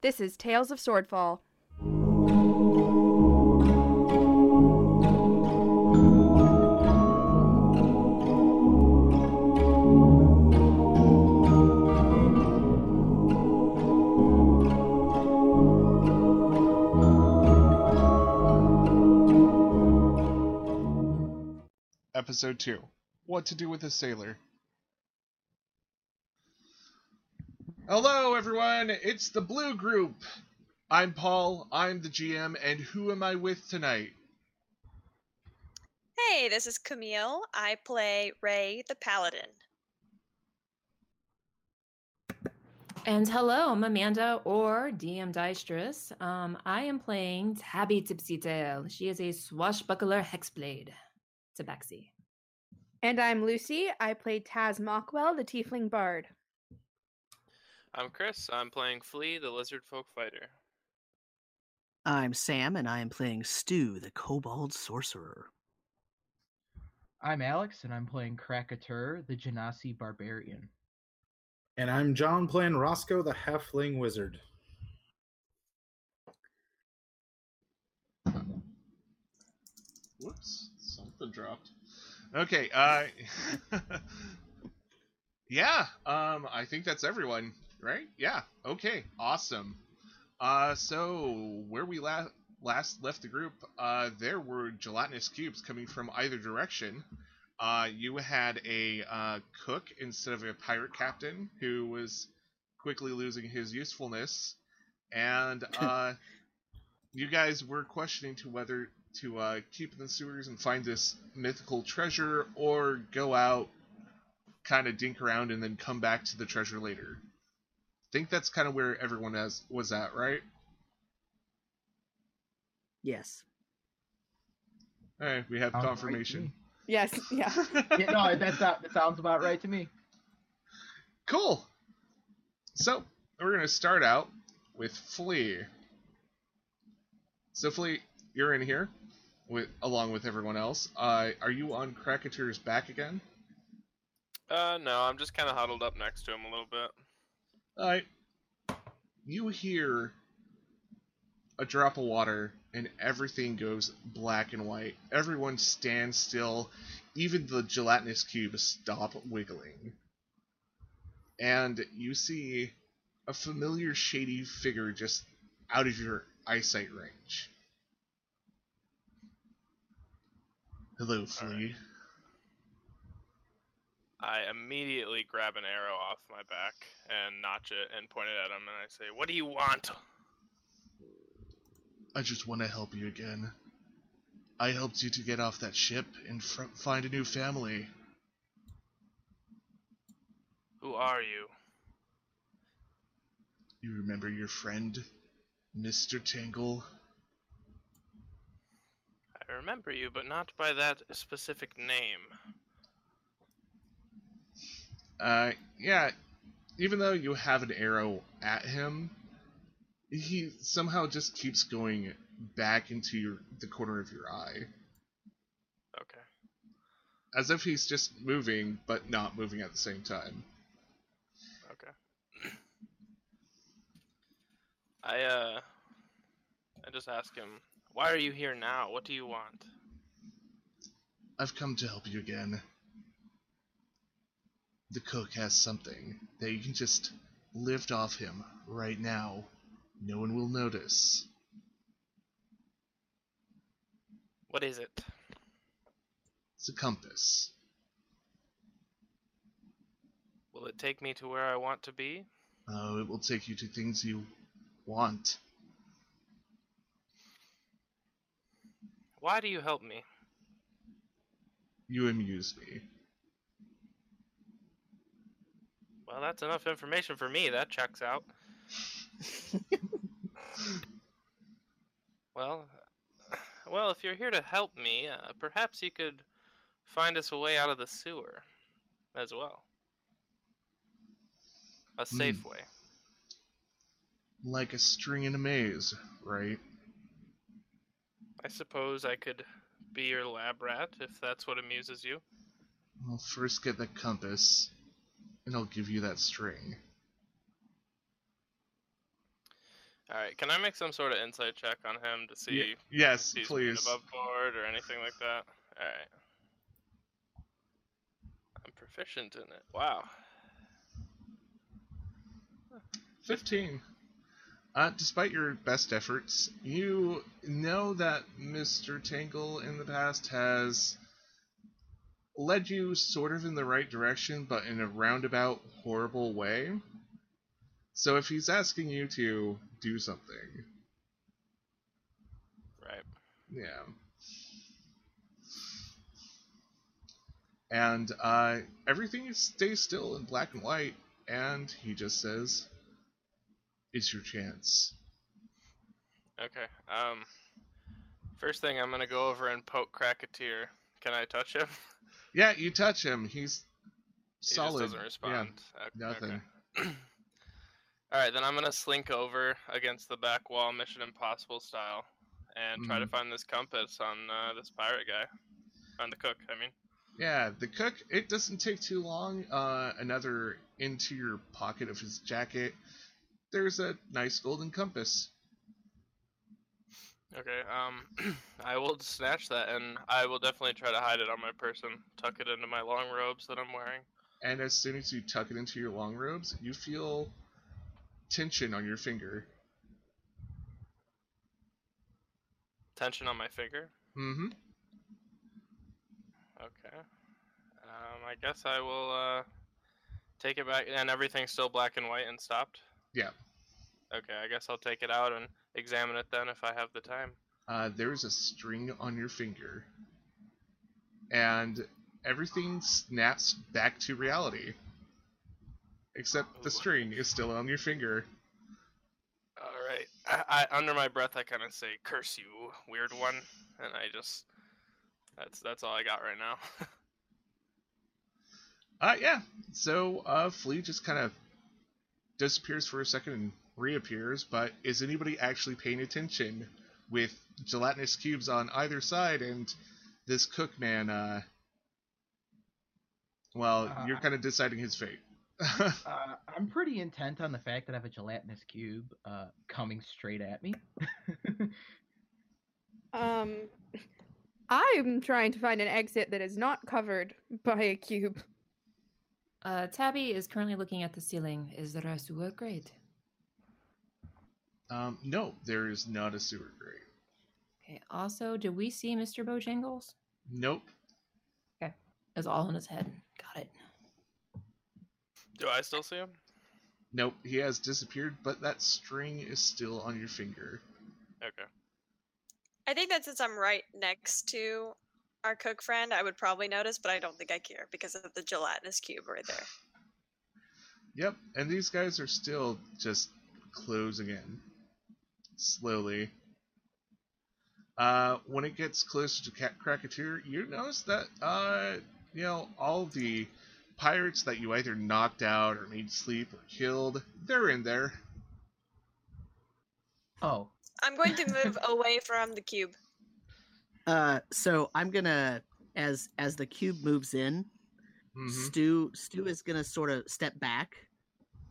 This is Tales of Swordfall. Episode 2 What to Do with a Sailor. Hello, everyone. It's the Blue Group. I'm Paul. I'm the GM, and who am I with tonight? Hey, this is Camille. I play Ray the Paladin. And hello, I'm Amanda or DM Deistress. Um, I am playing Tabby Tipsytail. She is a swashbuckler hexblade. Tabaxi. And I'm Lucy. I play Taz Mockwell, the Tiefling Bard. I'm Chris. I'm playing Flea, the lizard folk fighter. I'm Sam, and I am playing Stu, the kobold sorcerer. I'm Alex, and I'm playing Krakatur, the Genasi barbarian. And I'm John playing Roscoe, the halfling wizard. Whoops, something dropped. Okay, uh Yeah, um I think that's everyone, right? Yeah. Okay, awesome. Uh so where we la- last left the group, uh there were gelatinous cubes coming from either direction. Uh you had a uh cook instead of a pirate captain who was quickly losing his usefulness and uh you guys were questioning to whether to uh, keep in the sewers and find this mythical treasure or go out, kind of dink around, and then come back to the treasure later. Think that's kind of where everyone has, was at, right? Yes. Alright, we have Sounds confirmation. me. Yes, yeah. yeah, no, that, that, that sounds about right to me. Cool. So we're gonna start out with Flea. So Flea, you're in here, with along with everyone else. Uh, are you on Krakatur's back again? Uh, no, I'm just kind of huddled up next to him a little bit. Alright. You hear a drop of water, and everything goes black and white. Everyone stands still. Even the gelatinous cube stop wiggling. And you see a familiar shady figure just out of your eyesight range. Hello, Flea. I immediately grab an arrow off my back and notch it and point it at him, and I say, "What do you want?" I just want to help you again. I helped you to get off that ship and fr- find a new family. Who are you? You remember your friend, Mr. Tangle? I remember you, but not by that specific name. Uh, yeah. Even though you have an arrow at him, he somehow just keeps going back into your, the corner of your eye. Okay. As if he's just moving, but not moving at the same time. Okay. I uh, I just ask him, "Why are you here now? What do you want?" I've come to help you again. The cook has something that you can just lift off him right now. No one will notice. What is it? It's a compass. Will it take me to where I want to be? Oh, it will take you to things you want. Why do you help me? You amuse me. Well, that's enough information for me. That checks out. well, well, if you're here to help me, uh, perhaps you could find us a way out of the sewer as well. A safe way. Like a string in a maze, right? I suppose I could be your lab rat if that's what amuses you. I'll first get the compass, and I'll give you that string. All right. Can I make some sort of insight check on him to see Ye- yes, if he's please. above board or anything like that? All right. I'm proficient in it. Wow. 15. Uh, despite your best efforts, you know that Mr. Tangle in the past has led you sort of in the right direction, but in a roundabout, horrible way. So if he's asking you to do something, Right. yeah. And uh, everything stays still in black and white, and he just says, It's your chance. Okay. Um. First thing, I'm gonna go over and poke Krakatur. Can I touch him? Yeah, you touch him. He's He solid. just doesn't respond. Okay, nothing. okay. All right, then I'm gonna slink over against the back wall, Mission Impossible style, and try to Mhm. find this compass on uh, this pirate guy, on the cook. I mean. Yeah, the cook. It doesn't take too long. Uh, another into your pocket of his jacket. There's a nice golden compass. Okay. Um, I will snatch that, and I will definitely try to hide it on my person, tuck it into my long robes that I'm wearing. And as soon as you tuck it into your long robes, you feel tension on your finger. Tension on my finger. Mm-hmm. Okay. Um, I guess I will uh, take it back, and everything's still black and white and stopped. Yeah. Okay, I guess I'll take it out and examine it then if I have the time. Uh, there's a string on your finger, and everything snaps back to reality. Except the Ooh. string is still on your finger. All right. I, I under my breath I kind of say, "Curse you, weird one," and I just that's that's all I got right now. Uh, yeah. So, uh, Flea just kind of disappears for a second and reappears, but is anybody actually paying attention with gelatinous cubes on either side and this cook man, uh, well, Uh, you're kind of deciding his fate. Uh, I'm pretty intent on the fact that I have a gelatinous cube uh, coming straight at me. Um, I'm trying to find an exit that is not covered by a cube. Uh, Tabby is currently looking at the ceiling. Is there a sewer grate? Um, no, there is not a sewer grate. Okay. Also, do we see Mr. Bojangles? Nope. Okay, it's all in his head. Got it. Do I still see him? Nope. He has disappeared, but that string is still on your finger. Okay. I think that since I'm right next to our cook friend, I would probably notice, but I don't think I care because of the gelatinous cube right there. Yep, and these guys are still just closing in. Slowly. Uh, when it gets closer to Cat Krakatur, you notice that, uh, you know, all the pirates that you either knocked out or made sleep or killed, they're in there. oh, I'm going to move away from the cube. Uh, so I'm gonna as as the cube moves in, hmm Stu Stu is gonna sort of step back,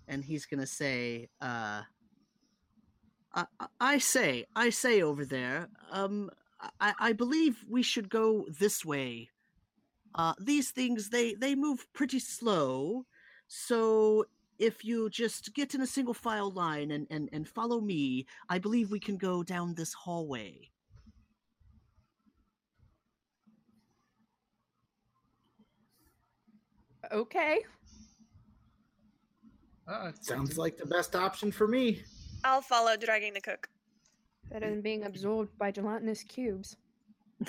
and he's gonna say, uh, I, I- I say, I say over there, um, I, I believe we should go this way. Uh, these things they they move pretty slow, so if you just get in a single file line and and and follow me, I believe we can go down this hallway. Okay. Uh, Sounds like the best option for me. I'll follow dragging the cook. Better than being absorbed by gelatinous cubes.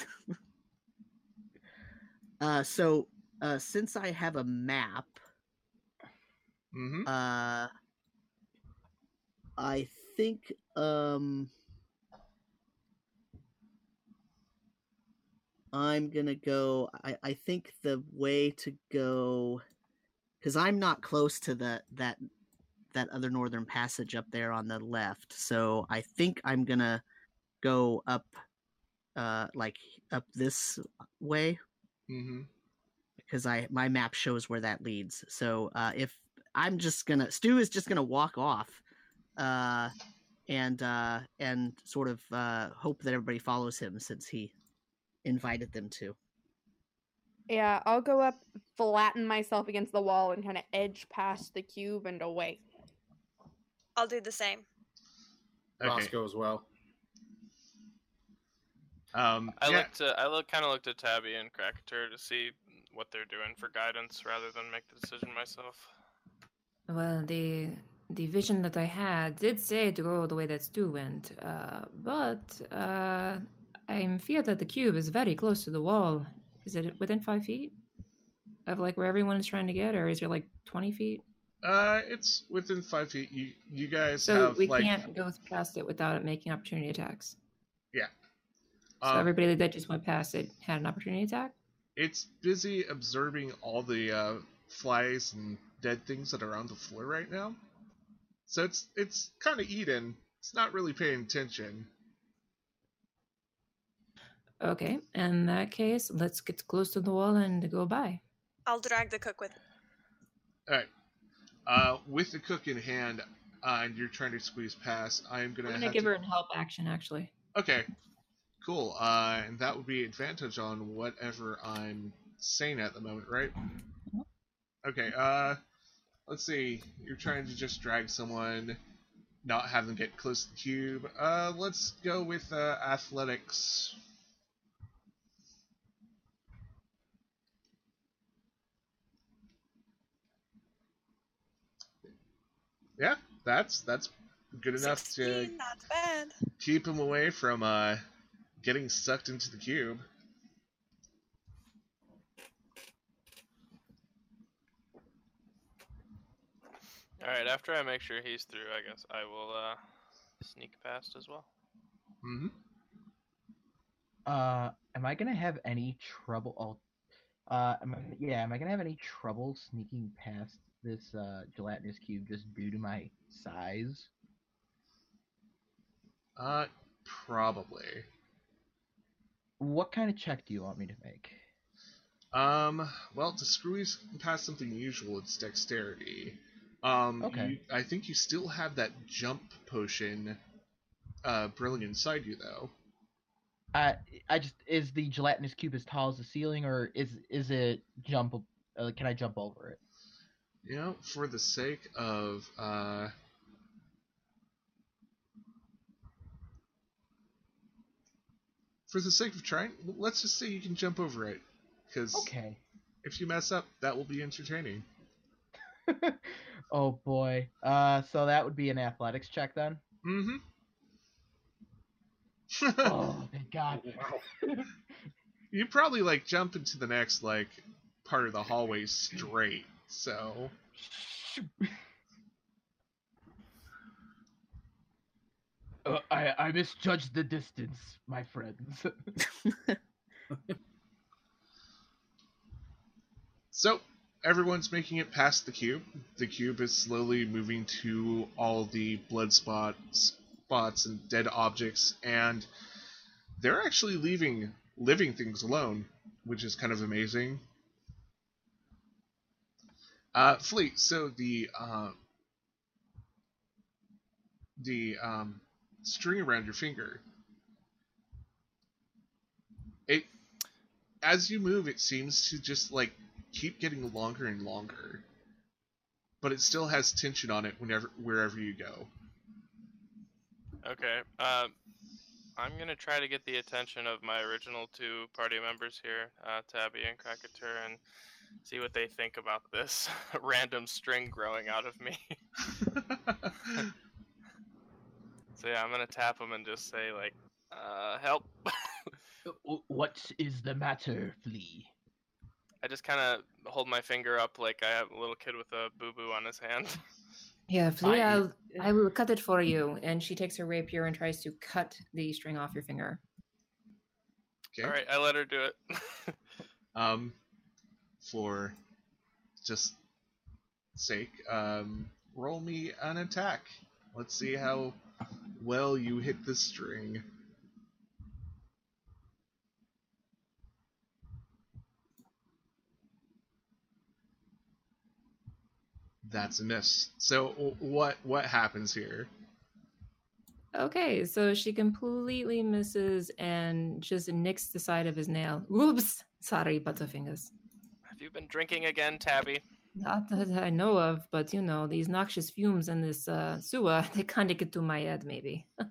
Uh, so uh, since I have a map, hmm uh, I think um, I'm gonna go. I, I think the way to go, because I'm not close to the that that other northern passage up there on the left. So I think I'm gonna go up, uh, like up this way hmm because I my map shows where that leads. So uh, if I'm just gonna Stu is just gonna walk off, uh, and uh, and sort of uh, hope that everybody follows him since he invited them to. Yeah, I'll go up, flatten myself against the wall, and kind of edge past the cube and away. I'll do the same. Okay. Roscoe as well. Um, I yeah, looked. At, I look kind of looked at Tabby and Krakatur to see what they're doing for guidance rather than make the decision myself. Well, the the vision that I had did say to go the way that Stu went, uh, but uh, I'm fear that the cube is very close to the wall. Is it within five feet of like where everyone is trying to get, or is it like twenty feet? Uh, it's within five feet. You you guys So have we like can't go past it without it making opportunity attacks. Yeah. So um, everybody that just went past it had an opportunity attack. it's busy observing all the uh, flies and dead things that are on the floor right now. So it's it's kind of eating. It's not really paying attention. Okay, in that case, let's get close to the wall and go by. I'll drag the cook with. All right. Uh, with the cook in hand, uh, and you're trying to squeeze past, I am gonna, I'm gonna give to... her a help action actually. Okay, cool. Uh, and that would be advantage on whatever I'm saying at the moment, right? Okay. Uh, let's see. You're trying to just drag someone, not have them get close to the cube. Uh, let's go with uh, athletics. Yeah, that's that's good enough to 16, not bad. keep him away from uh, getting sucked into the cube. All right. After I make sure he's through, I guess I will uh, sneak past as well. hmm Uh, am I gonna have any trouble? Oh, uh, am I, yeah, am I gonna have any trouble sneaking past this uh, gelatinous cube just due to my size? Uh, probably. What kind of check do you want me to make? Um, well, to squeeze past something usual, it's dexterity. Um, Okay. you, I think you still have that jump potion, uh, brilliant inside you, though. Uh, I just is the gelatinous cube as tall as the ceiling, or is is it jump? Uh, can I jump over it? You know, for the sake of, uh, for the sake of trying, let's just say you can jump over it, because Okay. if you mess up, that will be entertaining. oh boy. Uh, so that would be an athletics check then. Mm-hmm. oh, thank God. you probably like jump into the next like part of the hallway straight. So Uh, I I misjudged the distance, my friends. so everyone's making it past the cube. The cube is slowly moving to all the blood spots spots and dead objects and they're actually leaving living things alone, which is kind of amazing. Uh, Fleet, so the uh, the um, string around your finger. It as you move, it seems to just like keep getting longer and longer, but it still has tension on it whenever wherever you go. Okay. Uh, I'm gonna try to get the attention of my original two party members here, uh, Tabby and Krakatur, and see what they think about this random string growing out of me. so yeah, I'm gonna tap them and just say like, uh, "Help!" what is the matter, Flea? I just kind of hold my finger up like I have a little kid with a boo boo on his hand. Yeah, Flea, I- I'll, I will cut it for you. And she takes her rapier and tries to cut the string off your finger. Okay. All right, I let her do it. Um, for just sake, um, roll me an attack. Let's see how well you hit the string. That's a miss. So what what happens here? Okay, so she completely misses and just nicks the side of his nail. Whoops! Sorry, Butterfingers. Have you been drinking again, Tabby? Not that I know of, but you know, these noxious fumes in this uh, sewer, they kind of get to my head, maybe.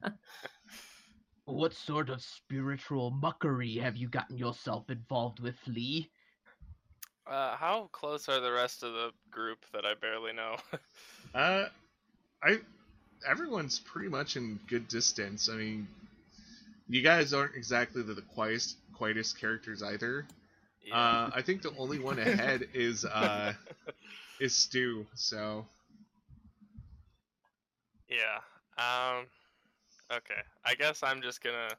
What sort of spiritual muckery have you gotten yourself involved with, Lee? Uh, how close are the rest of the group that I barely know? Uh, I everyone's pretty much in good distance. I mean, you guys aren't exactly the, the quietest quietest characters either. Uh, I think the only one ahead is uh is Stu. So yeah. Um. Okay. I guess I'm just gonna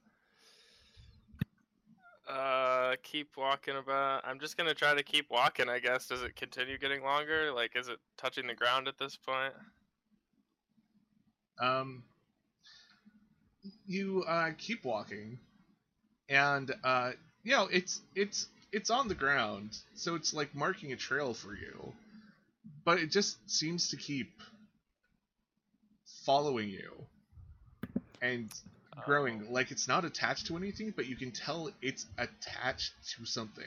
uh keep walking about. I'm just gonna try to keep walking. I guess. Does it continue getting longer? Like, is it touching the ground at this point? um, you uh, keep walking, and uh, you know it's it's it's on the ground, so it's like marking a trail for you, but it just seems to keep following you and uh. growing. Oh. Like it's not attached to anything, but you can tell it's attached to something.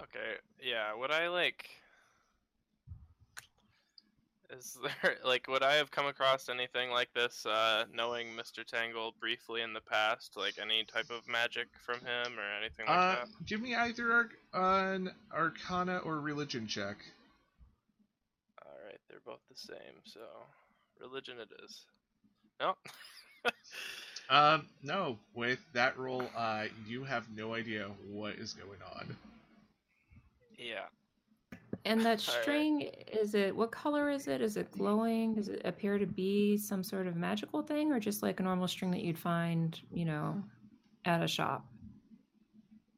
Okay. Yeah. Would I like? Is there like would I have come across anything like this, uh, knowing Mr. Tangle briefly in the past, like any type of magic from him or anything like Uh, that? give me either arc- an Arcana or Religion check. All right, they're both the same, so religion it is. No. Um, no. With that roll, uh, you have no idea what is going on. yeah. And that string, is it, what color is it? Is it glowing? Does it appear to be some sort of magical thing or just like a normal string that you'd find, you know, mm. at a shop?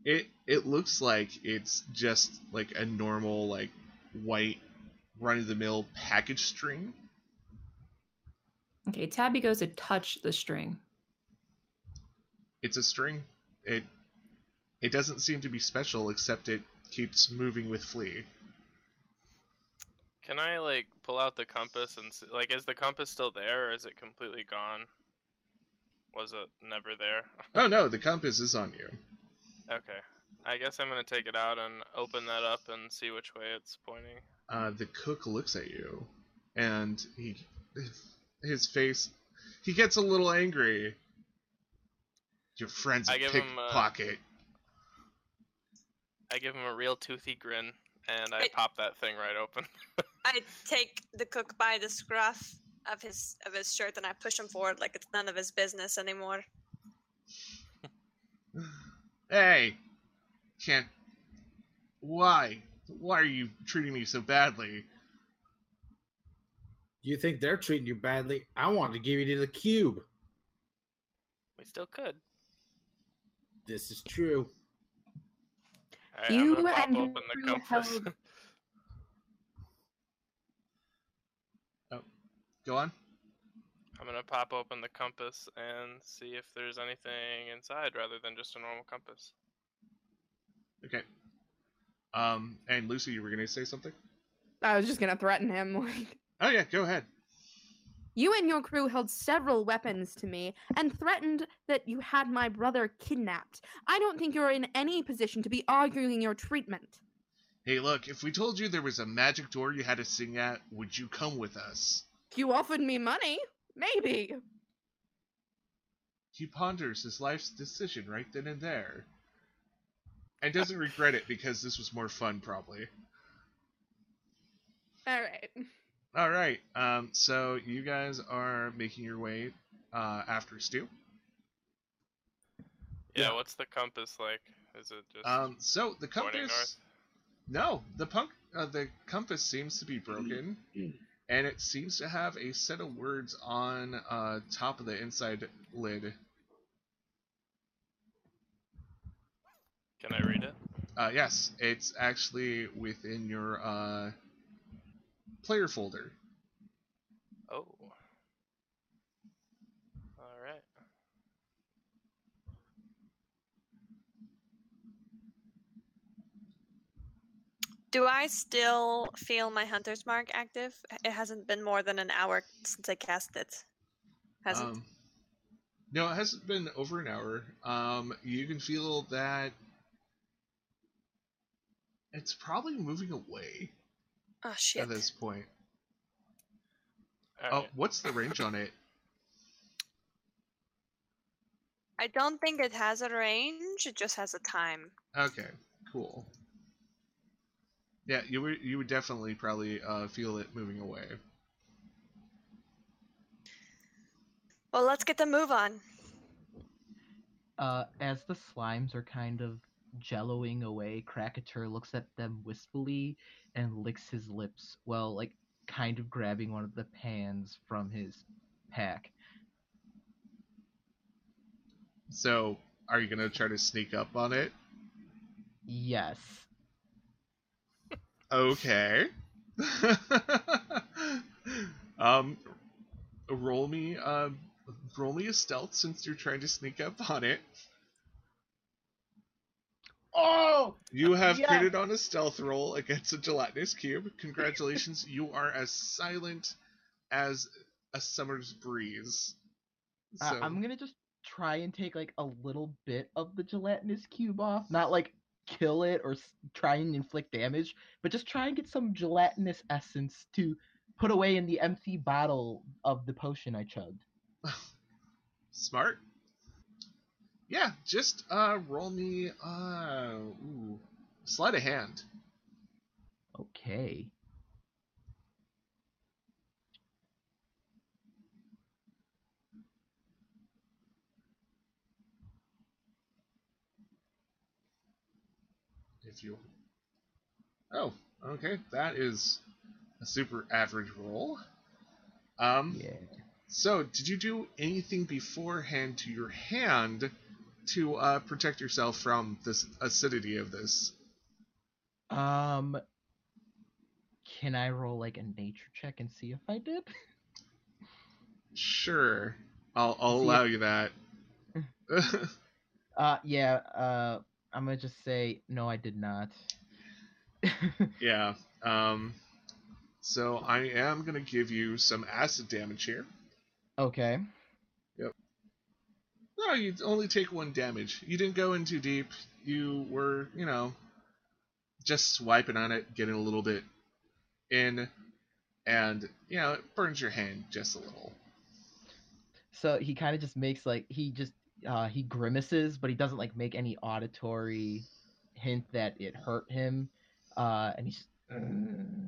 It it looks like it's just like a normal like white run of the mill package string. Okay, Tabby goes to touch the string. It's a string. It it doesn't seem to be special except it keeps moving with Flea. Can I like pull out the compass and see, like is the compass still there or is it completely gone? Was it never there? Oh no, the compass is on you. Okay. I guess I'm gonna take it out and open that up and see which way it's pointing. Uh, the cook looks at you, and he his face he gets a little angry. Your friend's a I give him, pickpocket. I give him a real toothy grin and I It- pop that thing right open. I take the cook by the scruff of his of his shirt and I push him forward like it's none of his business anymore. Hey, can't. Why? Why are you treating me so badly? You think they're treating you badly? I wanted to give you to the cube. we still could. This is true. Alright, You I'm gonna pop and your open the compass. held- Go on. I'm gonna pop open the compass and see if there's anything inside rather than just a normal compass. Okay. Um, and Lucy, you were gonna say something? I was just gonna threaten him. Like, Oh yeah, go ahead. You and your crew held several weapons to me and threatened that you had my brother kidnapped. I don't think you're in any position to be arguing your treatment. Hey, look, if we told you there was a magic door you had to sing at, would you come with us? You offered me money. Maybe. He ponders his life's decision right then and there. And doesn't regret it because this was more fun, probably. All right. All right. Um, so you guys are making your way uh, after Stu. Yeah, Yeah. what's the compass like? Is it just Um, so the compass. No, the punk. Uh, the compass seems to be broken, and it seems to have a set of words on uh, top of the inside lid. can I read it? Uh, yes, it's actually within your uh, player folder. Oh. Alright. Do I still feel my hunter's mark active? It hasn't been more than an hour since I cast it. Has it? Um, no, it hasn't been over an hour. Um, you can feel that it's probably moving away Oh shit. at this point. All Oh, right. what's the range on it? I don't think it has a range. It just has a time. Okay, cool. Yeah, you would you would definitely probably uh, feel it moving away. Well, let's get the move on. Uh, as the slimes are kind of jelloing away, Krakatur looks at them wistfully and licks his lips while, like, kind of grabbing one of the pans from his pack. So, are you gonna try to sneak up on it? Yes. Okay. um, roll me uh, roll me a stealth since you're trying to sneak up on it. Oh! You have Yes! critted on a stealth roll against a gelatinous cube. Congratulations, you are as silent as a summer's breeze. So, Uh, I'm gonna just try and take like a little bit of the gelatinous cube off, not like kill it or s- try and inflict damage, but just try and get some gelatinous essence to put away in the empty bottle of the potion I chugged. smart. Yeah, just uh, roll me uh, ooh, sleight of hand. Okay. if you oh okay that is a super average roll um Yeah. so did you do anything beforehand to your hand to uh, protect yourself from this acidity of this Um. Can I roll like a nature check and see if I did? sure i'll, I'll See allow you that Uh, yeah. Uh, I'm gonna just say no. I did not. yeah um so i am gonna give you some acid damage here okay. No, you only take one damage. You didn't go in too deep. You were, you know, just swiping on it, getting a little bit in, and you know, it burns your hand just a little. So he kind of just makes like he just uh he grimaces, but he doesn't like make any auditory hint that it hurt him. Uh, and he's "Mm."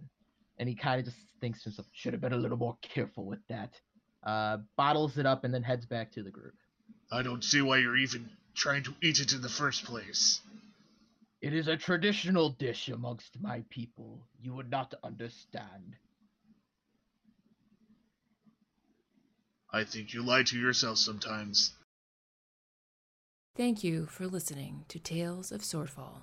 and he kind of just thinks to himself, should have been a little more careful with that. Uh, bottles it up and then heads back to the group. I don't see why you're even trying to eat it in the first place. It is a traditional dish amongst my people. You would not understand. I think you lie to yourself sometimes. Thank you for listening to Tales of Swordfall.